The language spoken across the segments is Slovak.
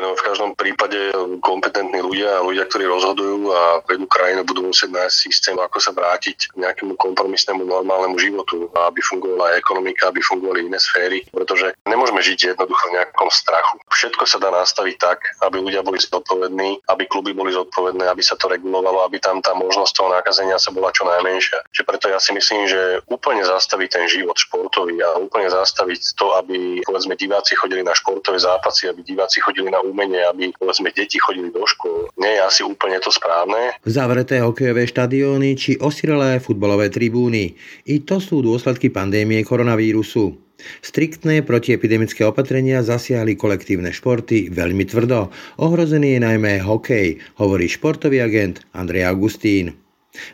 no v každom prípade kompetentní ľudia a ľudia, ktorí rozhodujú a vedú krajinu, budú musieť nájsť systém, ako sa vrátiť k nejakému kompromisnému normálnemu životu, aby fungovala ekonomika, aby fungovali iné sféry, pretože nemôžeme žiť jednoducho v nejakom strachu. Všetko sa dá nastaviť tak, aby ľudia boli zodpovední, aby kluby boli zodpovedné, aby sa to regulovalo, aby tam tá možnosť toho nakazenia sa bola čo najmenšia. Čiže preto ja si myslím, že úplne zastaviť ten život športový a úplne zastaviť to, aby povedzme diváci chodili na športové zápasy, aby diváci chodili na umenie, aby povedzme deti chodili do škôl. Nie je asi úplne to správne. Zavreté hokejové štadióny či osirelé futbalové tribúny. I to sú dôsledky pandémie koronavírusu. Striktné protiepidemické opatrenia zasiahli kolektívne športy veľmi tvrdo. Ohrozený je najmä hokej, hovorí športový agent Andrej Augustín.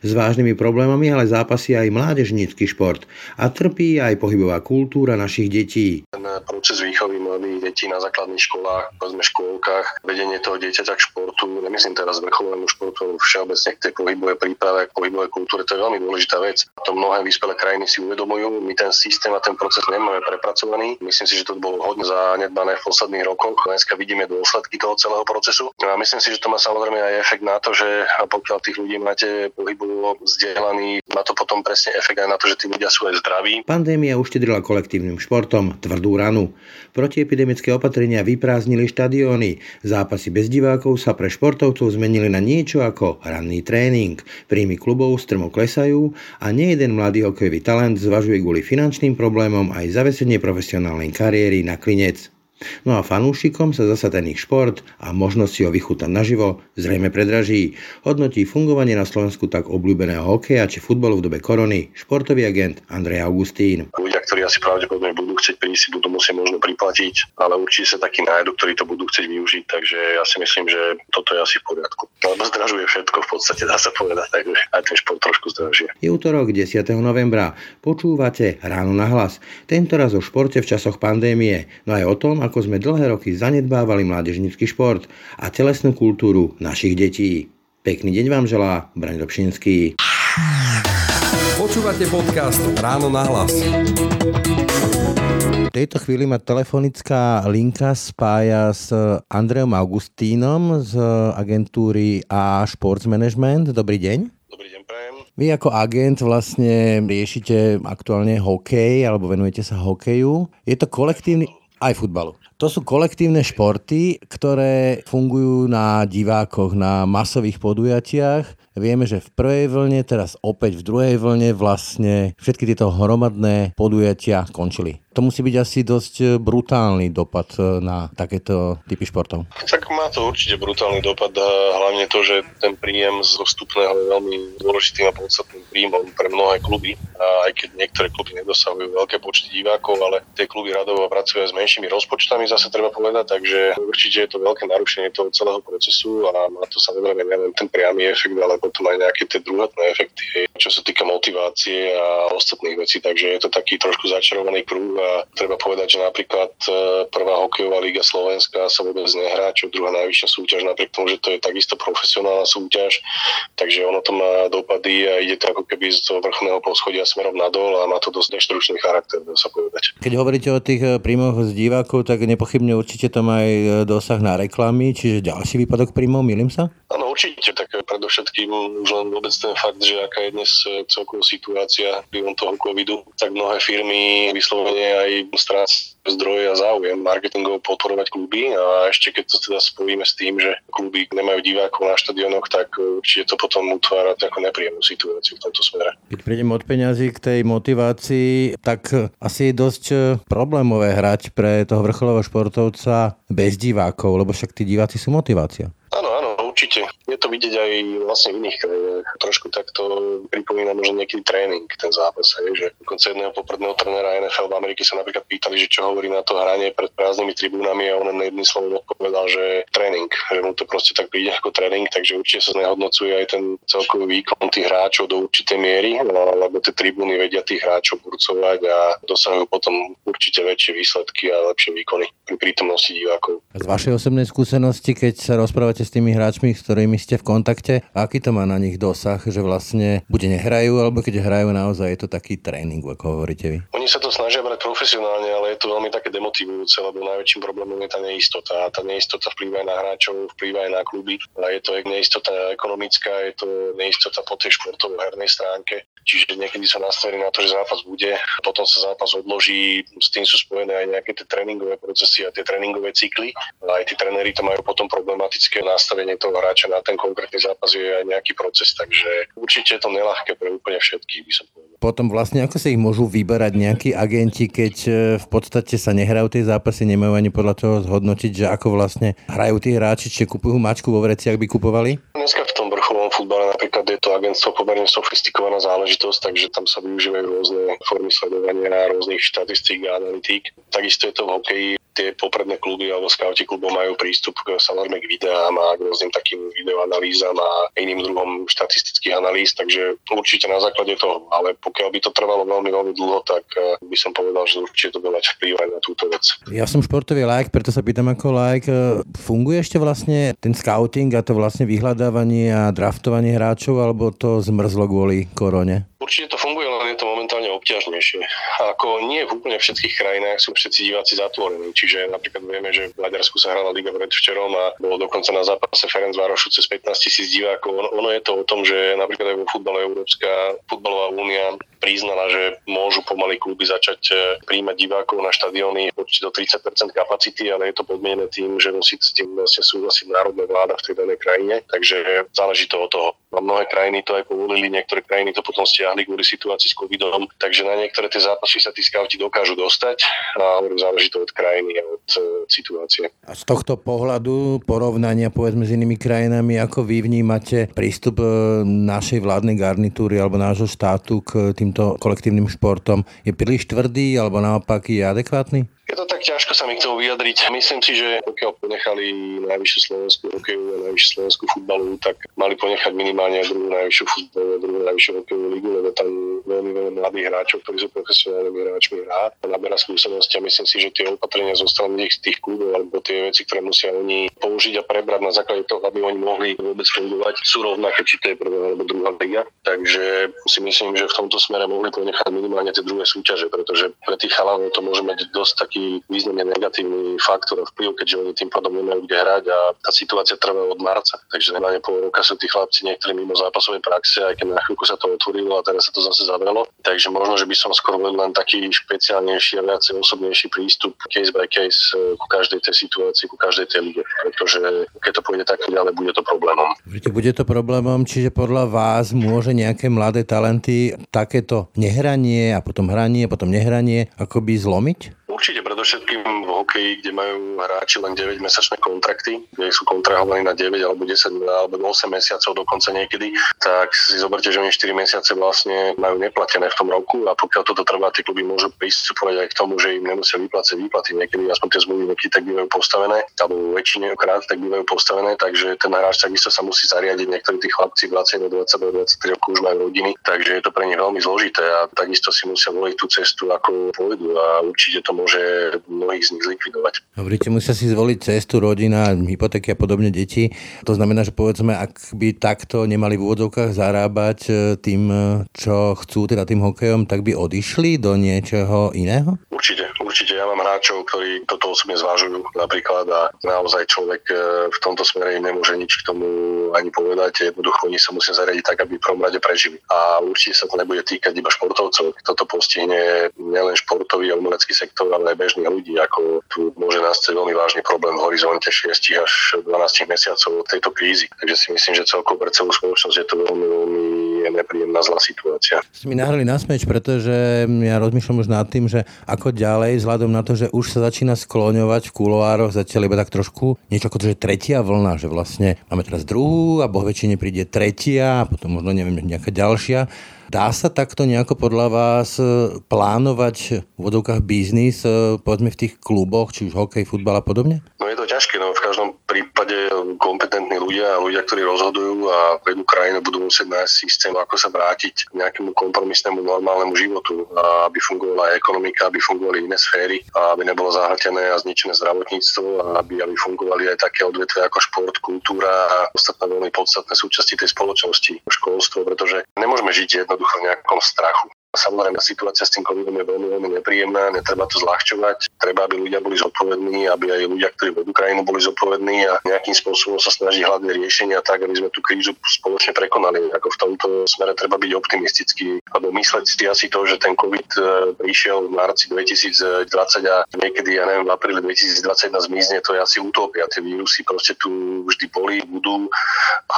S vážnymi problémami ale zápasí aj mládežnícky šport a trpí aj pohybová kultúra našich detí. Ten proces výchovy mladých detí na základných školách, povedzme škôlkach, vedenie toho dieťaťa k športu, nemyslím teraz vrcholovému športu, ale všeobecne k tej pohybovej príprave, k pohybovej kultúre, to je veľmi dôležitá vec. To mnohé vyspelé krajiny si uvedomujú, my ten systém a ten proces nemáme prepracovaný. Myslím si, že to bolo hodne zanedbané v posledných rokoch. Dneska vidíme dôsledky toho celého procesu. No a myslím si, že to má samozrejme aj efekt na to, že pokiaľ tých ľudí máte pohybu vzdelaný. Má to potom presne efekt aj na to, že tí ľudia sú aj zdraví. Pandémia uštedrila kolektívnym športom tvrdú ranu. Protiepidemické opatrenia vyprázdnili štadióny. Zápasy bez divákov sa pre športovcov zmenili na niečo ako ranný tréning. Príjmy klubov strmo klesajú a nie jeden mladý hokejový talent zvažuje kvôli finančným problémom aj zavesenie profesionálnej kariéry na klinec. No a fanúšikom sa zasa ten ich šport a možnosti ho vychutať naživo zrejme predraží. Hodnotí fungovanie na Slovensku tak obľúbeného hokeja či futbolu v dobe korony športový agent Andrej Augustín. Ľudia, ktorí asi pravdepodobne budú chcieť prísť, si budú musieť možno priplatiť, ale určite sa takí nájdu, ktorí to budú chcieť využiť, takže ja si myslím, že toto je asi v poriadku. Lebo zdražuje všetko v podstate, dá sa povedať, takže aj ten šport trošku zdražuje. Je útorok 10. novembra. Počúvate ráno na hlas. Tento raz o športe v časoch pandémie, no aj o tom, ako sme dlhé roky zanedbávali mládežnícky šport a telesnú kultúru našich detí. Pekný deň vám želá Braň Dobšinský. Počúvate podcast Ráno na hlas. V tejto chvíli ma telefonická linka spája s Andreom Augustínom z agentúry A Sports Management. Dobrý deň. Dobrý deň, prajem. Vy ako agent vlastne riešite aktuálne hokej alebo venujete sa hokeju. Je to kolektívny aj futbalu. To sú kolektívne športy, ktoré fungujú na divákoch, na masových podujatiach. Vieme, že v prvej vlne, teraz opäť v druhej vlne vlastne všetky tieto hromadné podujatia skončili to musí byť asi dosť brutálny dopad na takéto typy športov. Tak má to určite brutálny dopad a hlavne to, že ten príjem z vstupného je veľmi dôležitým a podstatným príjmom pre mnohé kluby. A aj keď niektoré kluby nedosahujú veľké počty divákov, ale tie kluby radovo pracujú s menšími rozpočtami, zase treba povedať, takže určite je to veľké narušenie toho celého procesu a má to samozrejme nielen ten priamy efekt, ale potom aj nejaké tie druhotné efekty, čo sa týka motivácie a ostatných vecí. Takže je to taký trošku začarovaný kruh a treba povedať, že napríklad e, prvá hokejová liga Slovenska sa vôbec nehrá, čo druhá najvyššia súťaž, napriek tomu, že to je takisto profesionálna súťaž, takže ono to má dopady a ide to ako keby z toho vrchného poschodia smerom nadol a má to dosť neštručný charakter, dá sa povedať. Keď hovoríte o tých e, príjmoch z divákov, tak nepochybne určite to má aj e, dosah na reklamy, čiže ďalší výpadok príjmov, milím sa? Áno, určite, tak predovšetkým už len vôbec ten fakt, že aká je dnes celková situácia vplyvom toho covidu, tak mnohé firmy vyslovene aj strácajú zdroje a záujem marketingovo podporovať kluby a ešte keď to teda spojíme s tým, že kluby nemajú divákov na štadionoch, tak určite to potom utvára ako nepríjemnú situáciu v tomto smere. Keď prídem od peňazí k tej motivácii, tak asi je dosť problémové hrať pre toho vrcholového športovca bez divákov, lebo však tí diváci sú motivácia. Určite. Je to vidieť aj vlastne v iných krajinách. Trošku takto pripomína možno nejaký tréning, ten zápas. Hej, že dokonca jedného popredného trénera NFL v Amerike sa napríklad pýtali, že čo hovorí na to hranie pred prázdnymi tribúnami a on len jedným slovom odpovedal, že tréning, že mu to proste tak príde ako tréning, takže určite sa znehodnocuje aj ten celkový výkon tých hráčov do určitej miery, no, lebo tie tribúny vedia tých hráčov kurcovať a dosahujú potom určite väčšie výsledky a lepšie výkony pri prítomnosti divákov. Z vašej osobnej skúsenosti, keď sa rozprávate s tými hráčmi, hráčmi, s ktorými ste v kontakte. Aký to má na nich dosah, že vlastne bude nehrajú, alebo keď hrajú naozaj je to taký tréning, ako hovoríte vy? Oni sa to snažia brať profesionálne, je to veľmi také demotivujúce, lebo najväčším problémom je tá neistota. A tá neistota vplýva aj na hráčov, vplýva aj na kluby. A je to neistota ekonomická, je to neistota po tej športovo-hernej stránke. Čiže niekedy sa nastavili na to, že zápas bude, potom sa zápas odloží, s tým sú spojené aj nejaké tie tréningové procesy a tie tréningové cykly. A aj tí tréneri to majú potom problematické nastavenie toho hráča na ten konkrétny zápas je aj nejaký proces, takže určite je to nelahké pre úplne všetkých, by som povedal. Potom vlastne ako sa ich môžu vyberať nejakí agenti, keď e, v podstate sa nehrajú tie zápasy, nemajú ani podľa toho zhodnotiť, že ako vlastne hrajú tí hráči, či kupujú mačku vo vreciach by kupovali? Dneska v tom vrcholovom futbale napríklad je to agentstvo pomerne sofistikovaná záležitosť, takže tam sa využívajú rôzne formy sledovania rôznych štatistík a analytík. Takisto je to v hokeji tie popredné kluby alebo scouti klubov majú prístup k samozrejme k videám a k rôznym takým videoanalýzam a iným druhom štatistických analýz, takže určite na základe toho. Ale pokiaľ by to trvalo veľmi, veľmi dlho, tak eh, by som povedal, že určite to bude mať vplyv aj na túto vec. Ja som športový like, preto sa pýtam ako like. Eh, funguje ešte vlastne ten scouting a to vlastne vyhľadávanie a draftovanie hráčov, alebo to zmrzlo kvôli korone? Určite to funguje, len je to obťažnejšie. Ako nie v úplne všetkých krajinách sú všetci diváci zatvorení. Čiže napríklad vieme, že v Maďarsku sa hrala Liga včerom a bolo dokonca na zápase Ferenc Várošu cez 15 tisíc divákov. Ono, ono je to o tom, že napríklad aj vo futbale Európska futbalová únia priznala, že môžu pomaly kluby začať e, príjmať divákov na štadióny určite do 30 kapacity, ale je to podmienené tým, že musí s tým vlastne súhlasiť národná vláda v tej danej krajine, takže záleží to od toho. A mnohé krajiny to aj povolili, niektoré krajiny to potom stiahli kvôli situácii s covidom, takže na niektoré tie zápasy sa tí skauti dokážu dostať a záleží to od krajiny a od e, situácie. A z tohto pohľadu porovnania povedzme s inými krajinami, ako vy vnímate prístup e, našej vládnej garnitúry alebo nášho štátu k týmto kolektívnym športom? Je príliš tvrdý alebo naopak je adekvátny? Je to tak ťažko sa mi k tomu vyjadriť. Myslím si, že pokiaľ ponechali najvyššiu slovenskú hokeju a najvyššiu slovenskú futbalu, tak mali ponechať minimálne aj druhú najvyššiu futbalu a druhú najvyššiu hokejovú ligu, lebo tam veľmi veľa mladých hráčov, ktorí sú profesionálnymi hráčmi hrá a naberá skúsenosti a myslím si, že tie opatrenia zo strany tých, tých klubov alebo tie veci, ktoré musia oni použiť a prebrať na základe toho, aby oni mohli vôbec fungovať, sú rovnaké, či to je prvá alebo druhá liga. Takže si myslím, že v tomto smere mohli ponechať minimálne tie druhé súťaže, pretože pre tých chalanov to môže mať dosť taký taký významne negatívny faktor a vplyv, keďže oni tým pádom nemajú kde hrať a tá situácia trvá od marca. Takže nemá pol roka sú tí chlapci niektorí mimo zápasovej praxe, aj keď na chvíľku sa to otvorilo a teraz sa to zase zavrelo. Takže možno, že by som skôr len taký špeciálnejší a viacej osobnejší prístup case by case eh, ku každej tej situácii, ku každej tej lige. Pretože keď to pôjde tak ďalej, bude to problémom. Bude to problémom, čiže podľa vás môže nejaké mladé talenty takéto nehranie a potom hranie, potom nehranie akoby zlomiť? Určite predovšetkým v hokeji, kde majú hráči len 9-mesačné kontrakty, kde sú kontrahovaní na 9 alebo 10 alebo 8 mesiacov dokonca niekedy, tak si zoberte, že oni 4 mesiace vlastne majú neplatené v tom roku a pokiaľ toto trvá, tie kluby môžu pristupovať aj k tomu, že im nemusia vyplácať výplaty. Niekedy aspoň tie zmluvy niekedy tak bývajú postavené, alebo väčšine krát tak bývajú postavené, takže ten hráč takisto sa musí zariadiť. Niektorí tí chlapci 20, 20, 23 rokov už majú rodiny, takže je to pre nich veľmi zložité a takisto si musia voliť tú cestu, ako pôjdu a určite to môže mnohých z nich zlikvidovať. Hovoríte, musia si zvoliť cestu, rodina, hypotéky a podobne deti. To znamená, že povedzme, ak by takto nemali v úvodzovkách zarábať e, tým, e, čo chcú, teda tým hokejom, tak by odišli do niečoho iného? Určite, určite. Ja mám hráčov, ktorí toto osobne zvážujú napríklad a naozaj človek e, v tomto smere im nemôže nič k tomu ani povedať. Jednoducho oni sa musia zariadiť tak, aby v prvom rade prežili. A určite sa to nebude týkať iba športovcov. Toto postihne nielen športový a umelecký sektor, aj bežných ľudí, ako tu môže nastať veľmi vážny problém v horizonte 6 až 12 mesiacov od tejto krízy. Takže si myslím, že celkovo pre celú spoločnosť je to veľmi, veľmi nepríjemná zlá situácia. Ste mi nahrali na smeč, pretože ja rozmýšľam už nad tým, že ako ďalej, vzhľadom na to, že už sa začína skloňovať v kuloároch zatiaľ iba tak trošku niečo ako to, že tretia vlna, že vlastne máme teraz druhú a boh väčšine príde tretia a potom možno neviem, nejaká ďalšia. Dá sa takto nejako podľa vás e, plánovať v vodovkách biznis, e, povedzme v tých kluboch, či už hokej, futbal a podobne? No je to ťažké, no v každom prípade kompetentní ľudia a ľudia, ktorí rozhodujú a vedú krajinu, budú musieť nájsť systém, ako sa vrátiť k nejakému kompromisnému normálnemu životu, aby fungovala aj ekonomika, aby fungovali iné sféry, aby nebolo zahltené a zničené zdravotníctvo a aby, aby fungovali aj také odvetvia ako šport, kultúra a ostatné veľmi podstatné súčasti tej spoločnosti, školstvo, pretože nemôžeme žiť jednoducho v nejakom strachu. Samozrejme, situácia s tým covidom je veľmi, veľmi nepríjemná, netreba to zľahčovať. Treba, aby ľudia boli zodpovední, aby aj ľudia, ktorí vedú krajinu, boli zodpovední a nejakým spôsobom sa snaží hľadať riešenia tak, aby sme tú krízu spoločne prekonali. Ako v tomto smere treba byť optimistický, alebo mysleť si asi to, že ten COVID e, prišiel v marci 2020 a niekedy, ja neviem, v apríli 2021 zmizne, to je asi utopia. Tie vírusy proste tu vždy boli, budú.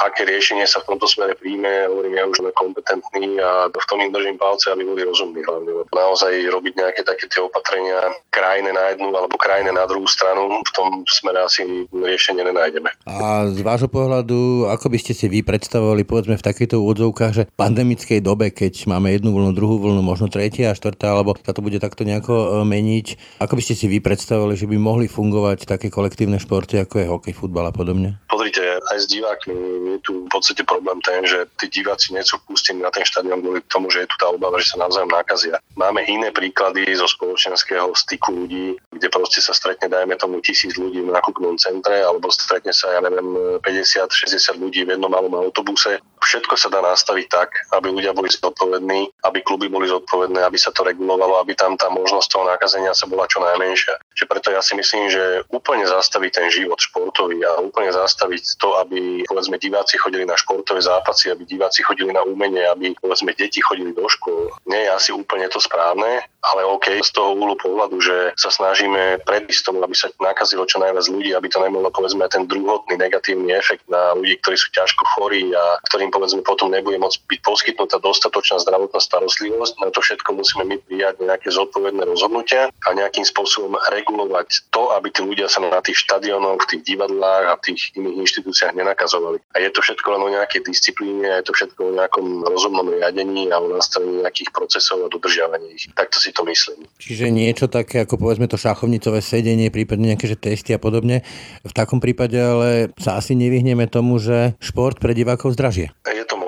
Aké riešenie sa v tomto smere príjme, hovorím ja už kompetentný a v tom im držím palce, aby boli rozumní hlavne. Lebo naozaj robiť nejaké také tie opatrenia krajine na jednu alebo krajine na druhú stranu, v tom smere asi riešenie nenájdeme. A z vášho pohľadu, ako by ste si vy predstavovali, povedzme v takýchto úvodzovkách, že v pandemickej dobe, keď máme jednu vlnu, druhú vlnu, možno tretia a štvrtá, alebo sa to bude takto nejako e, meniť, ako by ste si vy predstavovali, že by mohli fungovať také kolektívne športy, ako je hokej, futbal a podobne? Pozrite, aj s divákmi je tu v podstate problém ten, že tí diváci nie sú pustení na ten štadión kvôli tomu, že je tu tá obava, že sa navzájom nakazia. Máme iné príklady zo spoločenského styku ľudí, kde proste sa stretne, dajme tomu, tisíc ľudí v nákupnom centre, alebo stretne sa, ja neviem, 50-60 ľudí v jednom malom autobuse. Všetko sa dá nastaviť tak, aby ľudia boli zodpovední, aby kluby boli zodpovedné, aby sa to regulovalo, aby tam tá možnosť toho nakazenia sa bola čo najmenšia. Čiže preto ja si myslím, že úplne zastaviť ten život športový a úplne zastaviť to, aby povedzme diváci chodili na športové zápasy, aby diváci chodili na umenie, aby povedzme deti chodili do škôl, nie je asi úplne to správne, ale OK, z toho úhlu pohľadu, že sa snažíme predísť tomu, aby sa nakazilo čo najviac ľudí, aby to nemalo povedzme ten druhotný negatívny efekt na ľudí, ktorí sú ťažko chorí a ktorým povedzme potom nebude môcť byť poskytnutá dostatočná zdravotná starostlivosť. Na to všetko musíme my prijať nejaké zodpovedné rozhodnutia a nejakým spôsobom regulovať to, aby tí ľudia sa na tých štadionoch, v tých divadlách a v tých iných inštitúciách nenakazovali. A je to všetko len o nejakej disciplíne, je to všetko o nejakom rozumnom riadení a o nastavení nejakých procesov a dodržiavanie ich. Takto si to myslím. Čiže niečo také ako povedzme to šachovnicové sedenie, prípadne nejaké že testy a podobne. V takom prípade ale sa asi nevyhneme tomu, že šport pre divákov zdražie. Je to.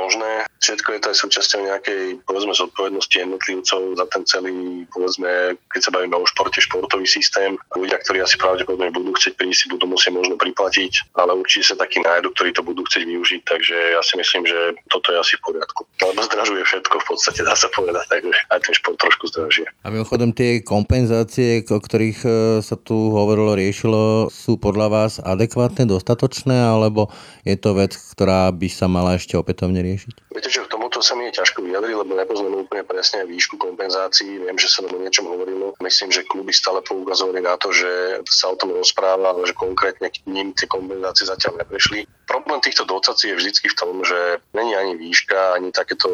Všetko je to aj súčasťou nejakej, povedzme, zodpovednosti jednotlivcov za ten celý, povedzme, keď sa bavíme o športe, športový systém. Ľudia, ktorí asi pravdepodobne budú chcieť prísť, si budú musieť možno priplatiť, ale určite sa takí nájdu, ktorí to budú chcieť využiť, takže ja si myslím, že toto je asi v poriadku. Lebo zdražuje všetko v podstate, dá sa povedať, takže aj ten šport trošku zdražuje. A mimochodom tie kompenzácie, o ktorých e, sa tu hovorilo, riešilo, sú podľa vás adekvátne, dostatočné, alebo je to vec, ktorá by sa mala ešte opätovne riešiť? Viete, že tomuto sa mi je ťažko vyjadriť, lebo nepoznám úplne presne výšku kompenzácií. Viem, že sa o niečom hovorilo. Myslím, že kluby stále poukazovali na to, že sa o tom rozpráva, ale že konkrétne k ním tie kompenzácie zatiaľ neprešli. Problém týchto dotácií je vždy v tom, že není ani výška, ani takéto,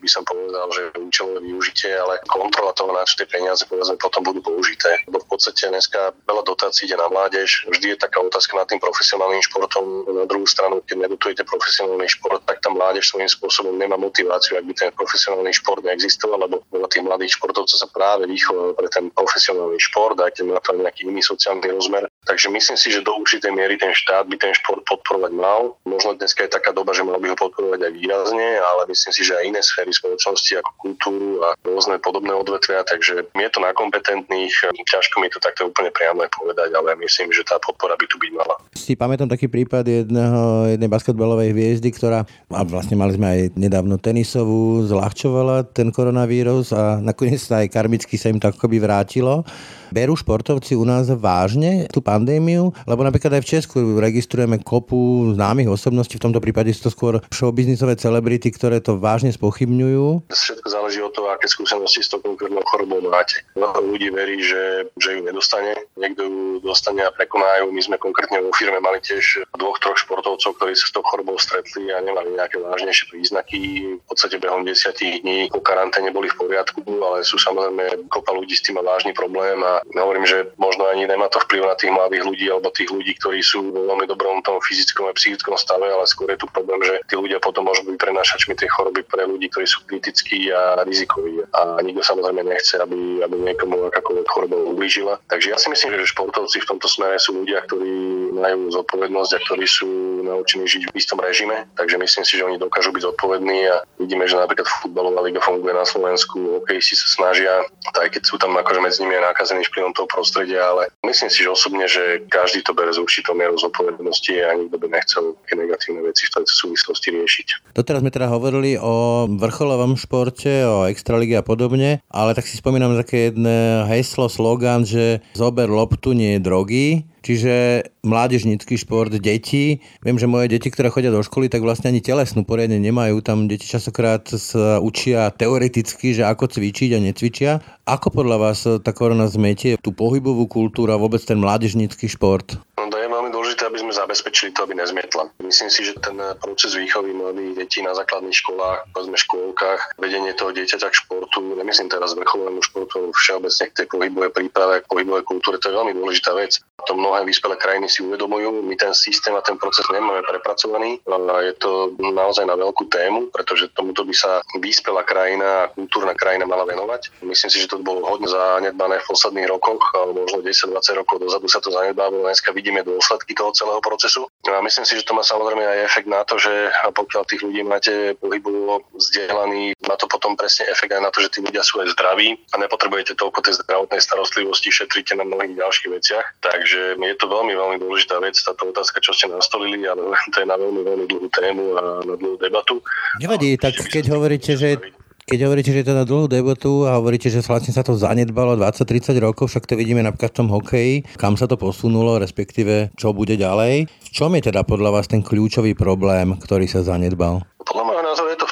by som povedal, že účelové využitie, ale kontrola toho, na čo tie peniaze povedzme potom budú použité. Lebo podstate dneska veľa dotácií ide na mládež. Vždy je taká otázka nad tým profesionálnym športom. Na druhú stranu, keď nedotujete profesionálny šport, tak tá mládež svojím spôsobom nemá motiváciu, ak by ten profesionálny šport neexistoval, lebo veľa tých mladých športovcov sa práve vychová pre ten profesionálny šport, a keď má to nejaký iný sociálny rozmer. Takže myslím si, že do určitej miery ten štát by ten šport podporovať mal. Možno dneska je taká doba, že mal by ho podporovať aj výrazne, ale myslím si, že aj iné sféry spoločnosti ako kultúru a rôzne podobné odvetvia, takže je to na kompetentných. Ťažko mi to takto úplne priamo povedať, ale myslím, že tá podpora by tu byť mala. Si pamätám taký prípad jedného, jednej basketbalovej hviezdy, ktorá, a vlastne mali sme aj nedávno tenisovú, zľahčovala ten koronavírus a nakoniec aj karmicky sa im to akoby vrátilo. Berú športovci u nás vážne tú pandémiu? Lebo napríklad aj v Česku registrujeme kopu známych osobností, v tomto prípade sú to skôr showbiznisové celebrity, ktoré to vážne spochybňujú. Všetko záleží od toho, aké skúsenosti s tou konkrétnou chorobou máte. Mnoho ľudí verí, že, že ju nedostane, niekto ju dostane a prekonajú. My sme konkrétne vo firme mali tiež dvoch, troch športovcov, ktorí sa s tou chorobou stretli a nemali nejaké vážnejšie príznaky. V podstate behom desiatich dní po karanténe boli v poriadku, ale sú samozrejme kopa ľudí s tým má vážny problém a hovorím, že možno ani nemá to vplyv na tých mladých ľudí alebo tých ľudí, ktorí sú vo veľmi dobrom tom fyzickom a psychickom stave, ale skôr je tu problém, že tí ľudia potom môžu byť prenášačmi tej choroby pre ľudí, ktorí sú kritickí a rizikoví. A nikto samozrejme nechce, aby, aby niekomu akákoľvek choroba ublížila. Takže ja si myslím, že športovci v tomto smere sú ľudia, ktorí majú zodpovednosť a ktorí sú naučení žiť v istom režime, takže myslím si, že oni dokážu byť zodpovední a vidíme, že napríklad futbalová liga funguje na Slovensku, si sa snažia, aj keď sú tam akože medzi nimi aj nakazení vplyvom toho prostredia, ale myslím si, že osobne, že každý to bere z určitou mierou zodpovednosti a nikto by nechcel tie negatívne veci v tejto súvislosti riešiť. Doteraz sme teda hovorili o vrcholovom športe, o extralíge a podobne, ale tak si spomínam také jedné heslo, slogan, že zober loptu, nie drogy. Čiže mládežnický šport, deti. Viem, že moje deti, ktoré chodia do školy, tak vlastne ani telesnú poriadne nemajú. Tam deti častokrát sa učia teoreticky, že ako cvičiť a necvičia. Ako podľa vás tá korona zmetie tú pohybovú kultúru a vôbec ten mládežnický šport? No to je veľmi dôležité, aby sme zabezpečili to, aby nezmietla. Myslím si, že ten proces výchovy mladých detí na základných školách, povedzme škôlkach, vedenie toho dieťaťa k športu, nemyslím teraz vrcholovému športu, ale všeobecne k tej pohybovej príprave, k pohybovej kultúre, to je veľmi dôležitá vec. To mnohé vyspelé krajiny si uvedomujú. My ten systém a ten proces nemáme prepracovaný. Je to naozaj na veľkú tému, pretože tomuto by sa vyspelá krajina a kultúrna krajina mala venovať. Myslím si, že to bolo hodne zanedbané v posledných rokoch, možno 10-20 rokov dozadu sa to zanedbávalo. Dneska vidíme dôsledky toho celého procesu. No a myslím si, že to má samozrejme aj efekt na to, že pokiaľ tých ľudí máte pohybovo vzdelaní, má to potom presne efekt aj na to, že tí ľudia sú aj zdraví a nepotrebujete toľko tej zdravotnej starostlivosti, šetríte na mnohých ďalších veciach. Takže je to veľmi, veľmi dôležitá vec, táto otázka, čo ste nastolili, ale to je na veľmi, veľmi dlhú tému a na dlhú debatu. Nevadí, tak keď hovoríte, že keď hovoríte, že je to na dlhú debatu a hovoríte, že vlastne sa to zanedbalo 20-30 rokov, však to vidíme napríklad v tom hokeji, kam sa to posunulo, respektíve čo bude ďalej. V čom je teda podľa vás ten kľúčový problém, ktorý sa zanedbal? Podľa môjho názoru je to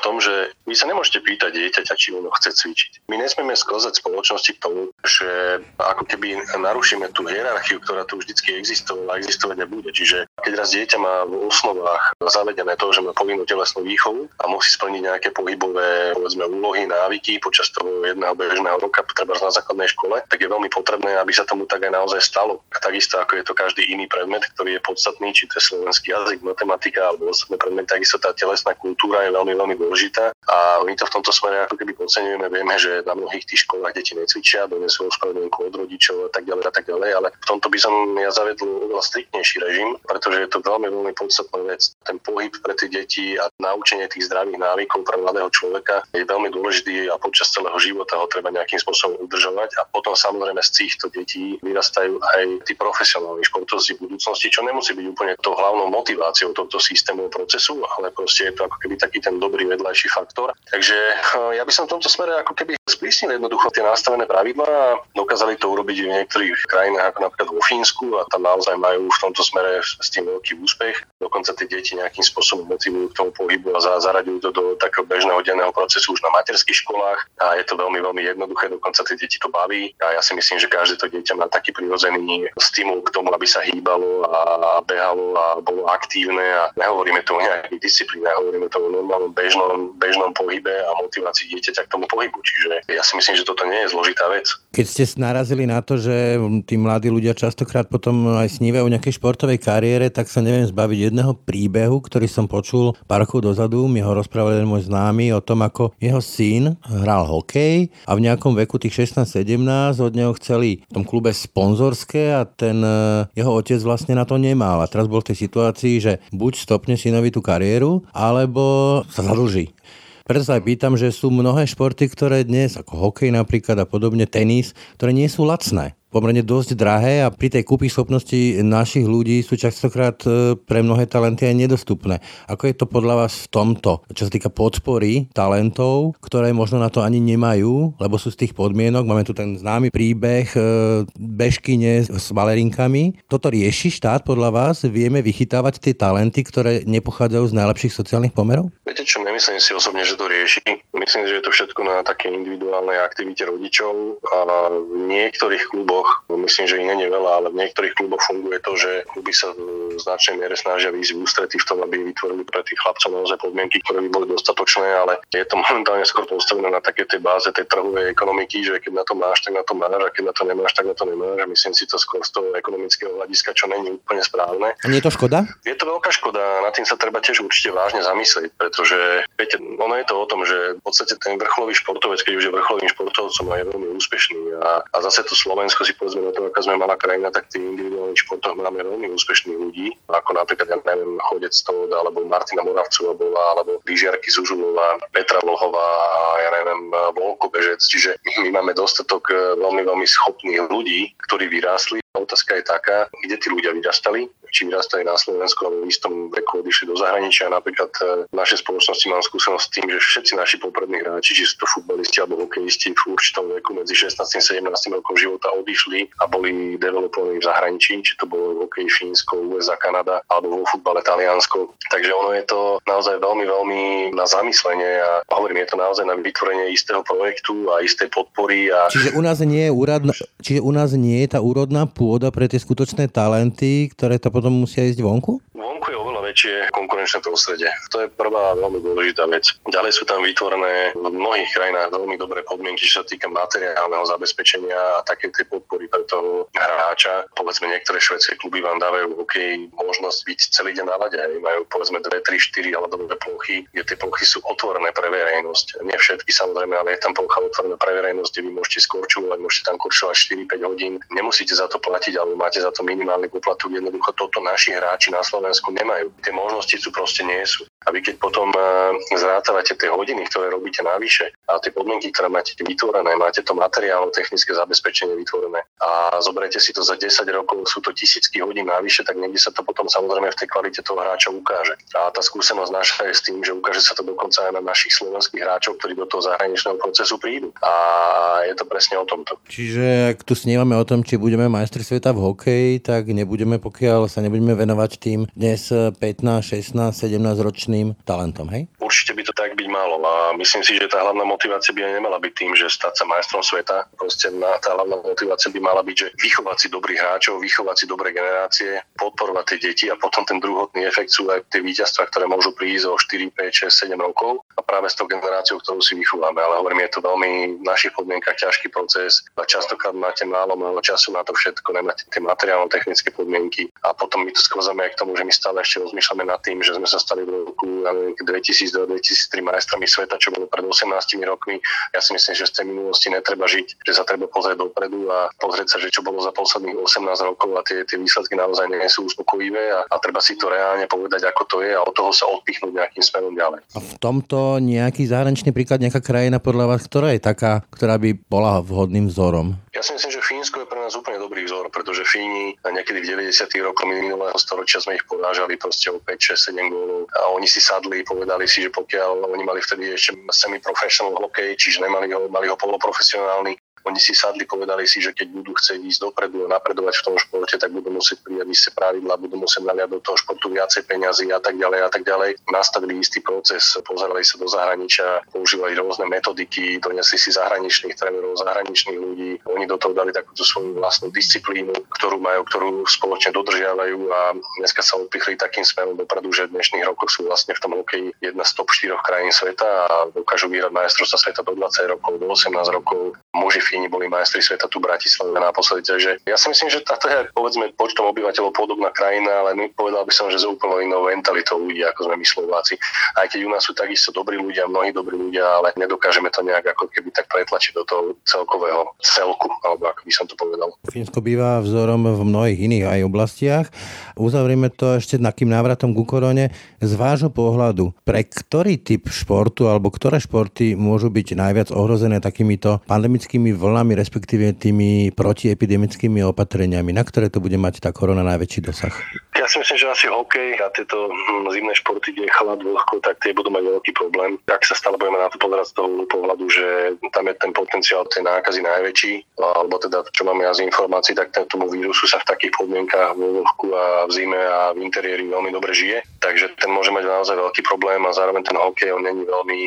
vy sa nemôžete pýtať dieťaťa, či ono chce cvičiť. My nesmieme sklzať spoločnosti k tomu, že ako keby narušíme tú hierarchiu, ktorá tu vždycky existovala a existovať nebude. Čiže keď raz dieťa má v osnovách zavedené to, že má povinnú telesnú výchovu a musí splniť nejaké pohybové povedzme, úlohy, návyky počas toho jedného bežného roka, treba na základnej škole, tak je veľmi potrebné, aby sa tomu tak aj naozaj stalo. A takisto ako je to každý iný predmet, ktorý je podstatný, či to je slovenský jazyk, matematika alebo ostatné predmety, takisto tá telesná kultúra je veľmi, veľmi dôležitá. A a my to v tomto smere ako keby podceňujeme. Vieme, že na mnohých tých školách deti necvičia, donesú ospravedlnku od rodičov a tak ďalej a tak ďalej, ale v tomto by som ja zavedol oveľa striktnejší režim, pretože je to veľmi, veľmi podstatná vec. Ten pohyb pre tie deti a naučenie tých zdravých návykov pre mladého človeka je veľmi dôležitý a počas celého života ho treba nejakým spôsobom udržovať a potom samozrejme z týchto detí vyrastajú aj tí profesionálni športovci budúcnosti, čo nemusí byť úplne tou hlavnou motiváciou tohto systému procesu, ale proste je to ako keby taký ten dobrý vedľajší faktor neskôr. Takže eh, ja by som v tomto smere ako keby sprísnil jednoducho tie nastavené pravidlá a dokázali to urobiť v niektorých krajinách, ako napríklad vo Fínsku a tam naozaj majú v tomto smere s tým veľký úspech. Dokonca tie deti nejakým spôsobom motivujú k tomu pohybu a zaraďujú to do takého bežného denného procesu už na materských školách a je to veľmi, veľmi jednoduché, dokonca tie deti to baví a ja si myslím, že každé to dieťa má taký prirodzený stimul k tomu, aby sa hýbalo a behalo a bolo aktívne a nehovoríme tu o nejakých disciplínach, hovoríme to o normálnom bežnom, bežnom pohybe a motivácii dieťaťa k tomu pohybu. Čiže ja si myslím, že toto nie je zložitá vec. Keď ste narazili na to, že tí mladí ľudia častokrát potom aj snívajú o nejakej športovej kariére, tak sa neviem zbaviť jedného príbehu, ktorý som počul pár rokov dozadu. Mi ho rozprával jeden môj známy o tom, ako jeho syn hral hokej a v nejakom veku tých 16-17 od neho chceli v tom klube sponzorské a ten eh, jeho otec vlastne na to nemal. A teraz bol v tej situácii, že buď stopne synovi tú kariéru, alebo sa zadlží. Preto sa aj pýtam, že sú mnohé športy, ktoré dnes, ako hokej napríklad a podobne, tenis, ktoré nie sú lacné pomerne dosť drahé a pri tej kúpy schopnosti našich ľudí sú častokrát e, pre mnohé talenty aj nedostupné. Ako je to podľa vás v tomto, čo sa týka podpory talentov, ktoré možno na to ani nemajú, lebo sú z tých podmienok. Máme tu ten známy príbeh e, bežkyne s balerinkami. Toto rieši štát podľa vás? Vieme vychytávať tie talenty, ktoré nepochádzajú z najlepších sociálnych pomerov? Viete čo, nemyslím si osobne, že to rieši. Myslím, že je to všetko na také individuálnej aktivite rodičov a v niektorých kluboch kluboch, myslím, že iné neveľa, ale v niektorých kluboch funguje to, že kluby sa v značnej miere snažia výjsť v ústretí v tom, aby vytvorili pre tých chlapcov naozaj podmienky, ktoré by boli dostatočné, ale je to momentálne skôr postavené na také tej báze tej trhovej ekonomiky, že keď na to máš, tak na to máš a keď na to nemáš, tak na to nemáš. Myslím si to skôr z toho ekonomického hľadiska, čo není úplne správne. A nie je to škoda? Je to veľká škoda a nad tým sa treba tiež určite vážne zamyslieť, pretože viete, ono je to o tom, že v podstate ten vrcholový športovec, keď už je vrcholovým športovcom a je veľmi úspešný a, a zase to Slovensko si povedzme na to, aká sme malá krajina, tak tých individuálnych športoch máme veľmi úspešných ľudí ako napríklad, ja neviem, Chodec Stod, alebo Martina Moravcová, alebo lyžiarky Zužulová, Petra Vlhová, ja neviem, Volko Bežec. Čiže my máme dostatok e, veľmi, veľmi schopných ľudí, ktorí vyrástli Otázka je taká, kde tí ľudia vyrastali, či vyrastali na Slovensku alebo v istom veku odišli do zahraničia. Napríklad e, v našej spoločnosti mám skúsenosť s tým, že všetci naši poprední hráči, či sú to futbalisti alebo hokejisti v určitom veku medzi 16 a 17 rokom života odišli a boli developovaní v zahraničí, či to bolo hokej Fínsko, USA, Kanada alebo vo futbale Taliansko. Takže ono je to naozaj veľmi, veľmi na zamyslenie a hovorím, je to naozaj na vytvorenie istého projektu a istej podpory. A... Čiže u nás nie je, úradna, čiže u nás nie je tá úrodná pôda pre tie skutočné talenty, ktoré to potom musia ísť vonku? Väčšie konkurenčné prostredie. To je prvá veľmi dôležitá vec. Ďalej sú tam vytvorené v mnohých krajinách veľmi dobré podmienky, čo sa týka materiálneho zabezpečenia a také tie podpory pre toho hráča. Povedzme, niektoré švedské kluby vám dávajú hokej možnosť byť celý deň na lade. Majú povedzme 2, 3, 4 alebo dve plochy, kde tie plochy sú otvorené pre verejnosť. Nie všetky samozrejme, ale je tam plocha otvorená pre verejnosť, kde vy môžete skorčovať, môžete tam korčovať 4-5 hodín. Nemusíte za to platiť alebo máte za to minimálny poplatok. Jednoducho toto naši hráči na Slovensku nemajú. Tie možnosti tu proste nie sú. A vy keď potom eh, zrátavate tie hodiny, ktoré robíte navyše a tie podmienky, ktoré máte vytvorené, máte to materiálno technické zabezpečenie vytvorené a zoberete si to za 10 rokov, sú to tisícky hodín navyše, tak niekde sa to potom samozrejme v tej kvalite toho hráča ukáže. A tá skúsenosť naša je s tým, že ukáže sa to dokonca aj na našich slovenských hráčov, ktorí do toho zahraničného procesu prídu. A je to presne o tomto. Čiže ak tu snívame o tom, či budeme majstri sveta v hokeji, tak nebudeme, pokiaľ sa nebudeme venovať tým dnes 15, 16, 17 ročným talentom, hej? Určite by to tak byť malo a myslím si, že tá hlavná motivácia by nemala byť tým, že stať sa majstrom sveta. Proste tá hlavná motivácia by mala byť, že vychovať si dobrých hráčov, vychovať si dobré generácie, podporovať tie deti a potom ten druhotný efekt sú aj tie víťazstva, ktoré môžu prísť o 4, 5, 6, 7 rokov a práve s tou generáciou, ktorú si vychováme. Ale hovorím, je to veľmi v našich podmienkach ťažký proces a častokrát máte málo, málo času na to všetko, nemáte tie materiálno-technické podmienky a potom my to skvozame aj k tomu, že my stále ešte rozmýšľame nad tým, že sme sa stali v roku 2000-2003 majstrami sveta, čo bolo pred 18 rokmi. Ja si myslím, že z tej minulosti netreba žiť, že sa treba pozrieť dopredu a pozrieť sa, že čo bolo za posledných 18 rokov a tie, tie výsledky naozaj nie sú uspokojivé a, a treba si to reálne povedať, ako to je a od toho sa odpichnúť nejakým smerom ďalej. A v tomto nejaký zahraničný príklad, nejaká krajina podľa vás, ktorá je taká, ktorá by bola vhodným vzorom? Ja si myslím, že Fínsko je pre nás úplne dobrý vzor, pretože Fíni niekedy v 90. rokoch minulého storočia sme ich porážali proste o 5, 6, 7 gólov a oni si sadli, povedali si, že pokiaľ oni mali vtedy ešte semi-professional hokej, čiže nemali ho, mali ho poloprofesionálny, oni si sadli, povedali si, že keď budú chcieť ísť dopredu a napredovať v tom športe, tak budú musieť prijať isté pravidla, budú musieť naliať do toho športu viacej peňazí a tak ďalej a tak ďalej. Nastavili istý proces, pozerali sa do zahraničia, používali rôzne metodiky, donesli si zahraničných trénerov, zahraničných ľudí. Oni do toho dali takúto svoju vlastnú disciplínu, ktorú majú, ktorú spoločne dodržiavajú a dneska sa odpichli takým smerom dopredu, že v dnešných rokoch sú vlastne v tom hokeji jedna z top 4 krajín sveta a dokážu vyhrať majstrovstva sveta do 20 rokov, do 18 rokov. Muži Fíni boli majstri sveta tu v Bratislave naposledy. Takže ja si myslím, že táto je povedzme počtom obyvateľov podobná krajina, ale my povedal by som, že s úplnou inou mentalitou ľudí, ako sme my Slováci. Aj keď u nás sú takisto dobrí ľudia, mnohí dobrí ľudia, ale nedokážeme to nejak ako keby tak pretlačiť do toho celkového celku, alebo ako by som to povedal. Fínsko býva vzorom v mnohých iných aj oblastiach. Uzavrieme to ešte takým návratom ku korone. Z vášho pohľadu, pre ktorý typ športu alebo ktoré športy môžu byť najviac ohrozené takýmito pandemickými vlnami, respektíve tými protiepidemickými opatreniami, na ktoré to bude mať tá korona najväčší dosah? Ja si myslím, že asi hokej a tieto hm, zimné športy, kde je chlad, vlhko, tak tie budú mať veľký problém. Ak sa stále budeme na to pozerať z toho pohľadu, že tam je ten potenciál tej nákazy najväčší, alebo teda čo máme ja z informácií, tak tomu vírusu sa v takých podmienkach vo vlhku a v zime a v interiéri veľmi dobre žije. Takže ten môže mať naozaj veľký problém a zároveň ten hokej on není veľmi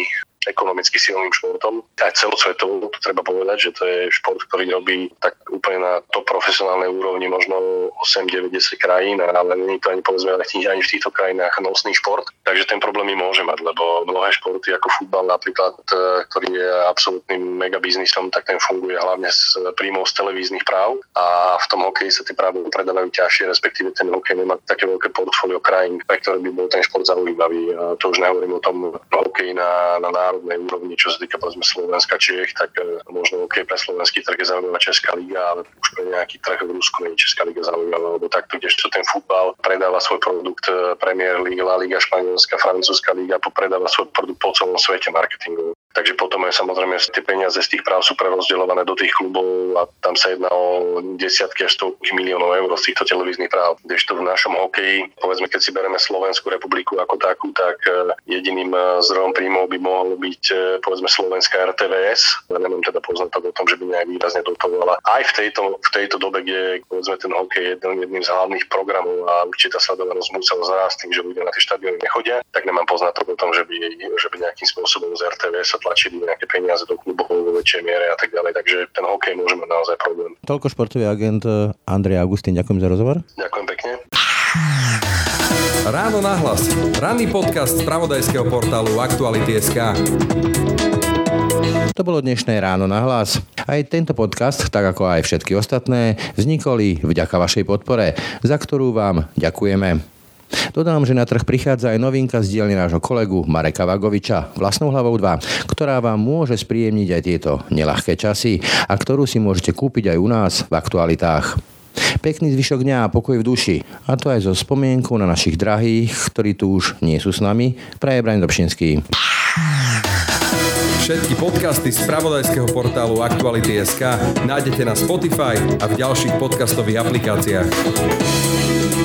ekonomicky silným športom. Aj celosvetovo, to treba povedať, že to je šport, ktorý robí tak úplne na to profesionálnej úrovni možno 8, 9, 10 krajín, ale nie to ani povedzme ani v týchto krajinách nosný šport. Takže ten problém môže mať, lebo mnohé športy ako futbal napríklad, e, ktorý je absolútnym megabiznisom, tak ten funguje hlavne z príjmov z televíznych práv a v tom hokeji sa tie práva predávajú ťažšie, respektíve ten hokej nemá také veľké portfólio krajín, pre ktoré by bol ten šport zaujímavý. To už nehovorím o tom hokeji na, na národnej úrovni, čo sa týka povedzme Slovenska, Čech, tak možno OK, pre slovenský trh je zaujímavá Česká liga, ale už pre nejaký trh v Rusku nie Česká liga zaujímavá, lebo takto, kdežto ten futbal predáva svoj produkt Premier League, La Liga, Španielská, Francúzska liga, predáva svoj produkt po celom svete marketingu. Takže potom aj samozrejme tie peniaze z tých práv sú prerozdeľované do tých klubov a tam sa jedná o desiatky až stovky miliónov eur z týchto televíznych práv. Kdežto v našom hokeji, povedzme, keď si bereme Slovenskú republiku ako takú, tak e, jediným e, zdrojom príjmov by mohlo byť e, povedzme Slovenská RTVS. Neviem teda poznať o tom, že by nejak výrazne dotovala. Aj v tejto, v tejto dobe, kde povedzme ten hokej je jedným z hlavných programov a určite tá sledovanosť musela zrásť tým, že ľudia na tie štadióny nechodia, tak nemám poznatok o tom, že by, že by nejakým spôsobom z RTVS tlačili nejaké peniaze do klubov vo väčšej miere a tak ďalej. Takže ten hokej môže mať naozaj problém. Toľko športový agent eh, Andrej Augustín, ďakujem za rozhovor. Ďakujem pekne. Ráno nahlas. Ranný podcast z pravodajského portálu Aktuality.sk. To bolo dnešné ráno na hlas. Aj tento podcast, tak ako aj všetky ostatné, vznikoli vďaka vašej podpore, za ktorú vám ďakujeme. Dodám, že na trh prichádza aj novinka z dielne nášho kolegu Mareka Vagoviča vlastnou hlavou 2, ktorá vám môže spríjemniť aj tieto nelahké časy a ktorú si môžete kúpiť aj u nás v aktualitách. Pekný zvyšok dňa a pokoj v duši. A to aj so spomienkou na našich drahých, ktorí tu už nie sú s nami. Praje Braň Dobšinský. Všetky podcasty z pravodajského portálu Aktuality.sk nájdete na Spotify a v ďalších podcastových aplikáciách.